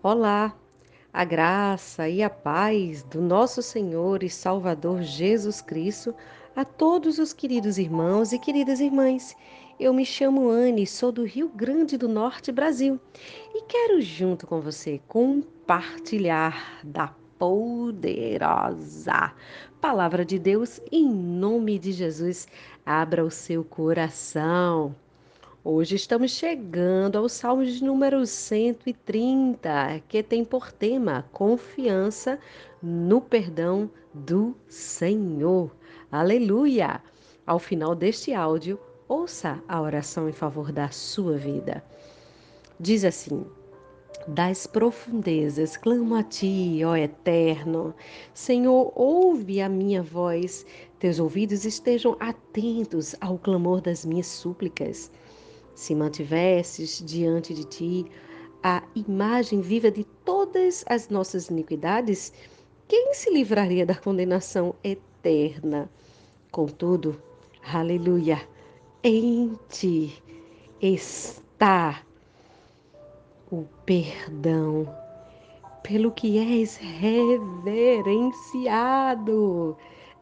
Olá, a graça e a paz do nosso Senhor e Salvador Jesus Cristo a todos os queridos irmãos e queridas irmãs. Eu me chamo Anne, sou do Rio Grande do Norte, Brasil, e quero, junto com você, compartilhar da poderosa Palavra de Deus em nome de Jesus. Abra o seu coração. Hoje estamos chegando ao Salmo de número 130, que tem por tema confiança no perdão do Senhor. Aleluia! Ao final deste áudio, ouça a oração em favor da sua vida. Diz assim: das profundezas clamo a ti, ó Eterno. Senhor, ouve a minha voz. Teus ouvidos estejam atentos ao clamor das minhas súplicas se mantivesses diante de ti a imagem viva de todas as nossas iniquidades, quem se livraria da condenação eterna? Contudo, aleluia, em ti está o perdão, pelo que és reverenciado.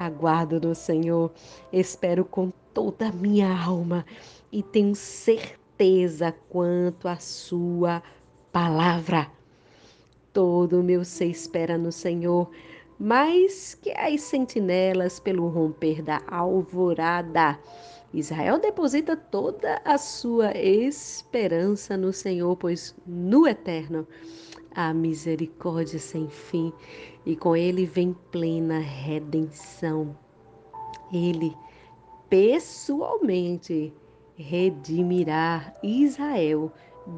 Aguardo no Senhor, espero com toda a minha alma e tenho certeza quanto à Sua palavra. Todo o meu ser espera no Senhor, mais que as sentinelas pelo romper da alvorada. Israel deposita toda a sua esperança no Senhor, pois no eterno há misericórdia sem fim e com ele vem plena redenção. Ele pessoalmente redimirá Israel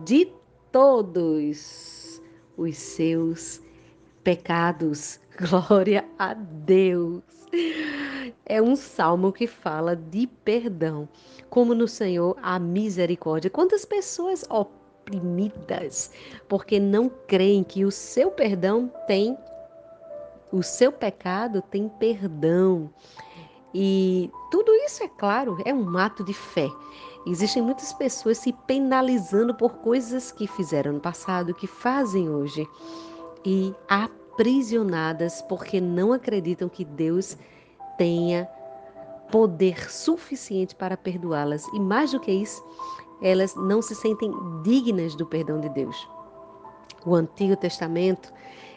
de todos os seus pecados. Glória a Deus. É um salmo que fala de perdão, como no Senhor a misericórdia. Quantas pessoas oprimidas porque não creem que o seu perdão tem o seu pecado tem perdão. E tudo isso, é claro, é um ato de fé. Existem muitas pessoas se penalizando por coisas que fizeram no passado, que fazem hoje, e aprisionadas porque não acreditam que Deus tenha poder suficiente para perdoá-las. E mais do que isso, elas não se sentem dignas do perdão de Deus. O Antigo Testamento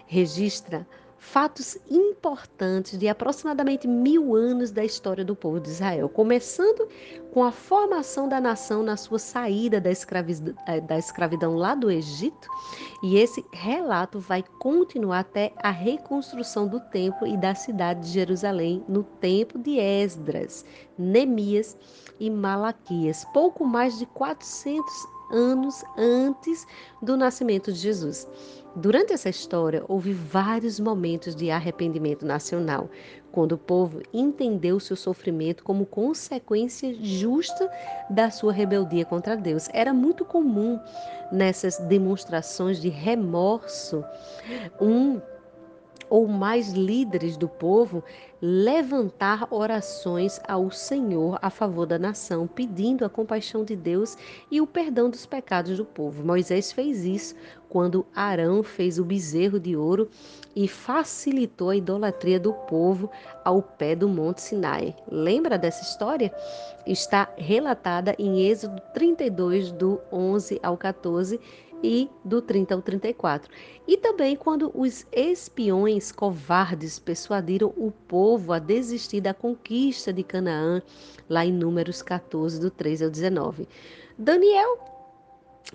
registra fatos importantes de aproximadamente mil anos da história do povo de Israel, começando com a formação da nação na sua saída da escravidão, eh, da escravidão lá do Egito, e esse relato vai continuar até a reconstrução do templo e da cidade de Jerusalém no tempo de Esdras, Neemias e Malaquias, pouco mais de 400 anos antes do nascimento de Jesus. Durante essa história, houve vários momentos de arrependimento nacional, quando o povo entendeu seu sofrimento como consequência justa da sua rebeldia contra Deus. Era muito comum nessas demonstrações de remorso um ou mais líderes do povo levantar orações ao Senhor a favor da nação, pedindo a compaixão de Deus e o perdão dos pecados do povo. Moisés fez isso quando Arão fez o bezerro de ouro e facilitou a idolatria do povo ao pé do Monte Sinai. Lembra dessa história? Está relatada em Êxodo 32, do 11 ao 14 e do 30 ao 34. E também quando os espiões covardes persuadiram o povo a desistir da conquista de Canaã, lá em Números 14, do 13 ao 19. Daniel,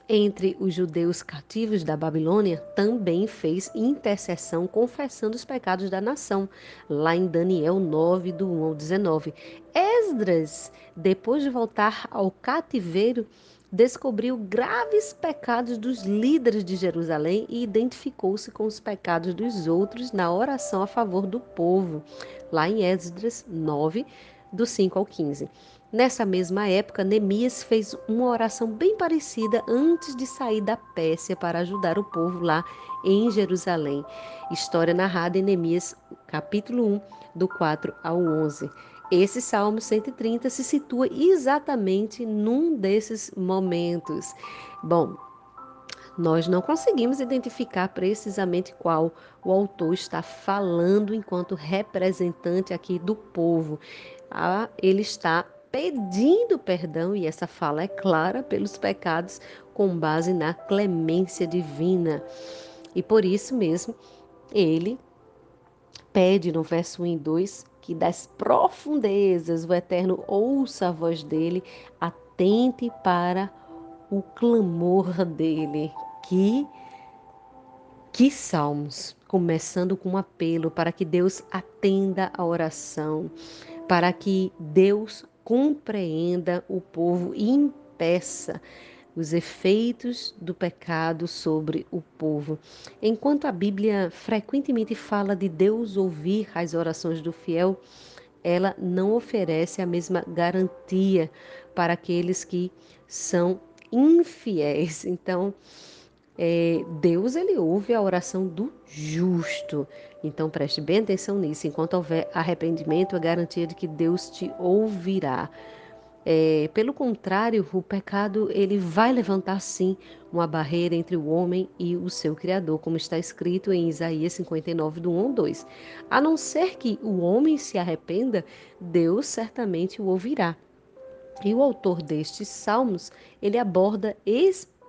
entre os judeus cativos da Babilônia, também fez intercessão confessando os pecados da nação, lá em Daniel 9, do 1 ao 19. Esdras, depois de voltar ao cativeiro, descobriu graves pecados dos líderes de Jerusalém e identificou-se com os pecados dos outros na oração a favor do povo, lá em Esdras 9, do 5 ao 15. Nessa mesma época, Neemias fez uma oração bem parecida antes de sair da Pérsia para ajudar o povo lá em Jerusalém. História narrada em Neemias, capítulo 1, do 4 ao 11. Esse Salmo 130 se situa exatamente num desses momentos. Bom, Nós não conseguimos identificar precisamente qual o autor está falando enquanto representante aqui do povo. Ah, ele está pedindo perdão, e essa fala é clara, pelos pecados com base na clemência divina. E por isso mesmo, ele pede no verso 1 e 2 que das profundezas o Eterno ouça a voz dele, atente para o clamor dele. Que que salmos, começando com um apelo para que Deus atenda a oração, para que Deus compreenda o povo e impeça os efeitos do pecado sobre o povo. Enquanto a Bíblia frequentemente fala de Deus ouvir as orações do fiel, ela não oferece a mesma garantia para aqueles que são infiéis. Então, é, Deus ele ouve a oração do justo. Então preste bem atenção nisso. Enquanto houver arrependimento, a garantia de que Deus te ouvirá. É, pelo contrário, o pecado ele vai levantar sim uma barreira entre o homem e o seu Criador, como está escrito em Isaías 59, do 1 ao 2. A não ser que o homem se arrependa, Deus certamente o ouvirá. E o autor destes salmos, ele aborda especificamente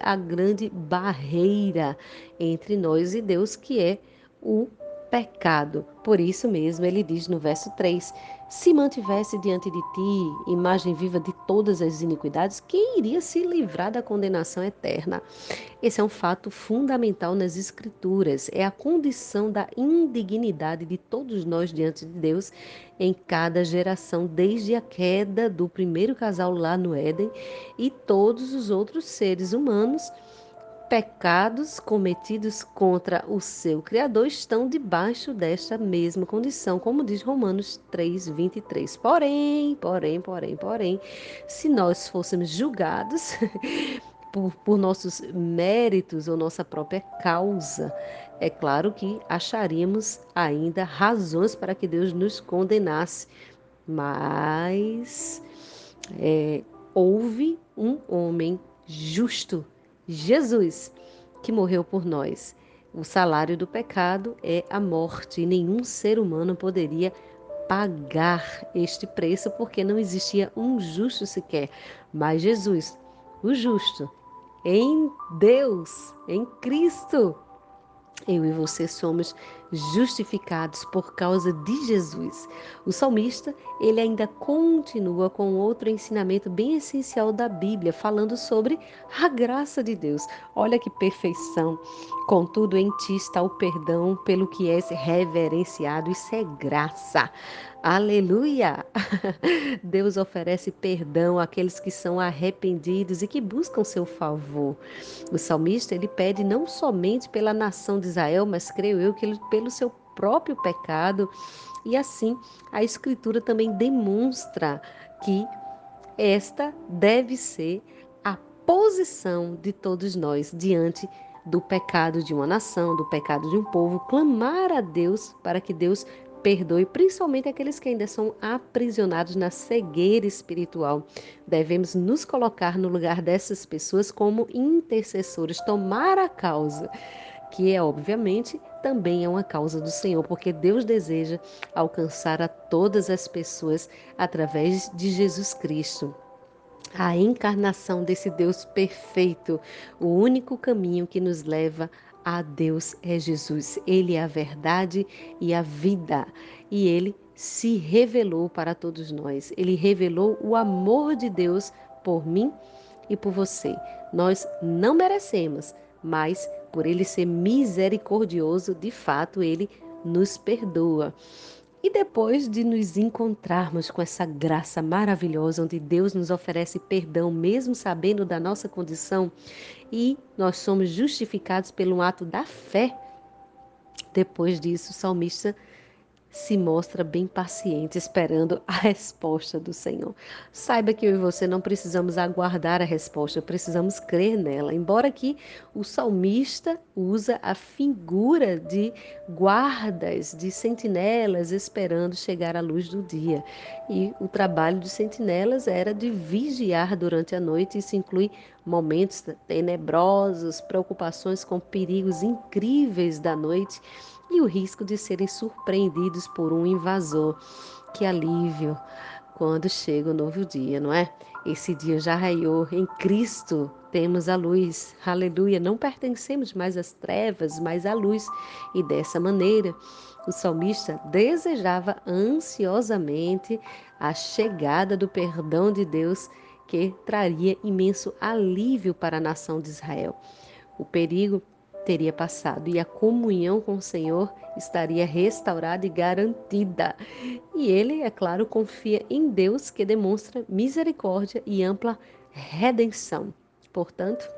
a grande barreira entre nós e Deus, que é o pecado. Por isso mesmo, ele diz no verso 3: Se mantivesse diante de ti imagem viva de todas as iniquidades, quem iria se livrar da condenação eterna? Esse é um fato fundamental nas Escrituras. É a condição da indignidade de todos nós diante de Deus em cada geração, desde a queda do primeiro casal lá no Éden e todos os outros seres humanos pecados cometidos contra o seu Criador estão debaixo desta mesma condição, como diz Romanos 3, 23. Porém, porém, porém, porém, se nós fôssemos julgados por, por nossos méritos ou nossa própria causa, é claro que acharíamos ainda razões para que Deus nos condenasse, mas é, houve um homem justo Jesus, que morreu por nós. O salário do pecado é a morte e nenhum ser humano poderia pagar este preço porque não existia um justo sequer. Mas Jesus, o justo, em Deus, em Cristo, eu e você somos justificados por causa de Jesus. O salmista, ele ainda continua com outro ensinamento bem essencial da Bíblia, falando sobre a graça de Deus. Olha que perfeição. Contudo, em ti está o perdão pelo que és reverenciado. Isso é graça. Aleluia! Deus oferece perdão àqueles que são arrependidos e que buscam seu favor. O salmista ele pede não somente pela nação de Israel, mas creio eu que ele, pelo seu próprio pecado. E assim, a escritura também demonstra que esta deve ser a posição de todos nós diante do pecado de uma nação, do pecado de um povo, clamar a Deus para que Deus perdoe principalmente aqueles que ainda são aprisionados na cegueira espiritual. Devemos nos colocar no lugar dessas pessoas como intercessores, tomar a causa, que é obviamente também é uma causa do Senhor, porque Deus deseja alcançar a todas as pessoas através de Jesus Cristo a encarnação desse Deus perfeito, o único caminho que nos leva a Deus é Jesus. Ele é a verdade e a vida. E ele se revelou para todos nós. Ele revelou o amor de Deus por mim e por você. Nós não merecemos, mas por ele ser misericordioso, de fato, ele nos perdoa. E depois de nos encontrarmos com essa graça maravilhosa, onde Deus nos oferece perdão, mesmo sabendo da nossa condição, e nós somos justificados pelo ato da fé, depois disso, o salmista se mostra bem paciente, esperando a resposta do Senhor. Saiba que eu e você não precisamos aguardar a resposta, precisamos crer nela. Embora que o salmista usa a figura de guardas, de sentinelas esperando chegar à luz do dia. E o trabalho de sentinelas era de vigiar durante a noite, isso inclui momentos tenebrosos, preocupações com perigos incríveis da noite e o risco de serem surpreendidos por um invasor. Que alívio quando chega o novo dia, não é? Esse dia já raiou. Em Cristo temos a luz. Aleluia. Não pertencemos mais às trevas, mas à luz. E dessa maneira, o salmista desejava ansiosamente a chegada do perdão de Deus que traria imenso alívio para a nação de Israel. O perigo teria passado e a comunhão com o Senhor estaria restaurada e garantida. E ele, é claro, confia em Deus que demonstra misericórdia e ampla redenção. Portanto,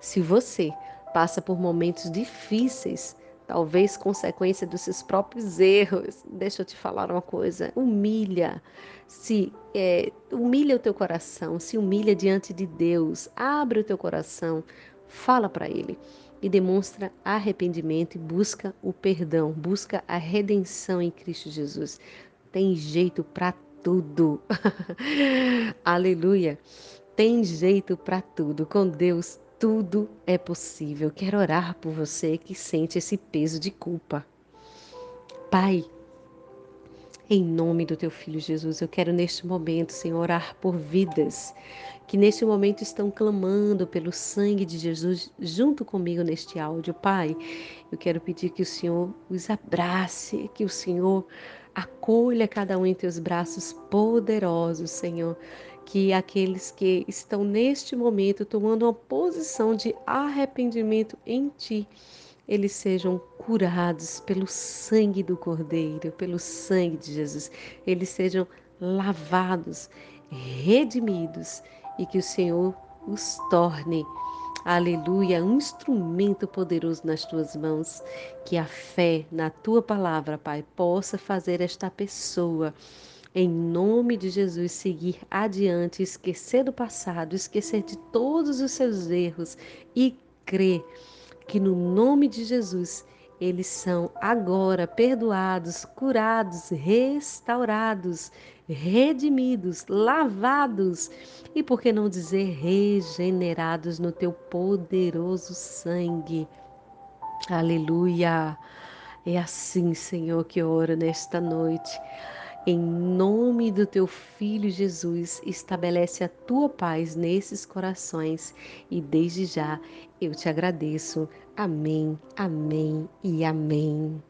se você passa por momentos difíceis, talvez consequência dos seus próprios erros, deixa eu te falar uma coisa: humilha, se é, humilha o teu coração, se humilha diante de Deus, abre o teu coração, fala para Ele e demonstra arrependimento e busca o perdão, busca a redenção em Cristo Jesus. Tem jeito para tudo. Aleluia. Tem jeito para tudo. Com Deus tudo é possível. Quero orar por você que sente esse peso de culpa. Pai, em nome do teu filho Jesus, eu quero neste momento, Senhor, orar por vidas que neste momento estão clamando pelo sangue de Jesus junto comigo neste áudio. Pai, eu quero pedir que o Senhor os abrace, que o Senhor acolha cada um em teus braços poderosos, Senhor. Que aqueles que estão neste momento tomando uma posição de arrependimento em Ti, eles sejam curados pelo sangue do Cordeiro, pelo sangue de Jesus. Eles sejam lavados, redimidos e que o Senhor os torne, aleluia, um instrumento poderoso nas tuas mãos. Que a fé na tua palavra, Pai, possa fazer esta pessoa em nome de Jesus, seguir adiante, esquecer do passado, esquecer de todos os seus erros e crer que no nome de Jesus eles são agora perdoados, curados, restaurados, redimidos, lavados e, por que não dizer, regenerados no teu poderoso sangue. Aleluia! É assim, Senhor, que eu oro nesta noite. Em nome do teu filho Jesus, estabelece a tua paz nesses corações e desde já eu te agradeço. Amém, amém e amém.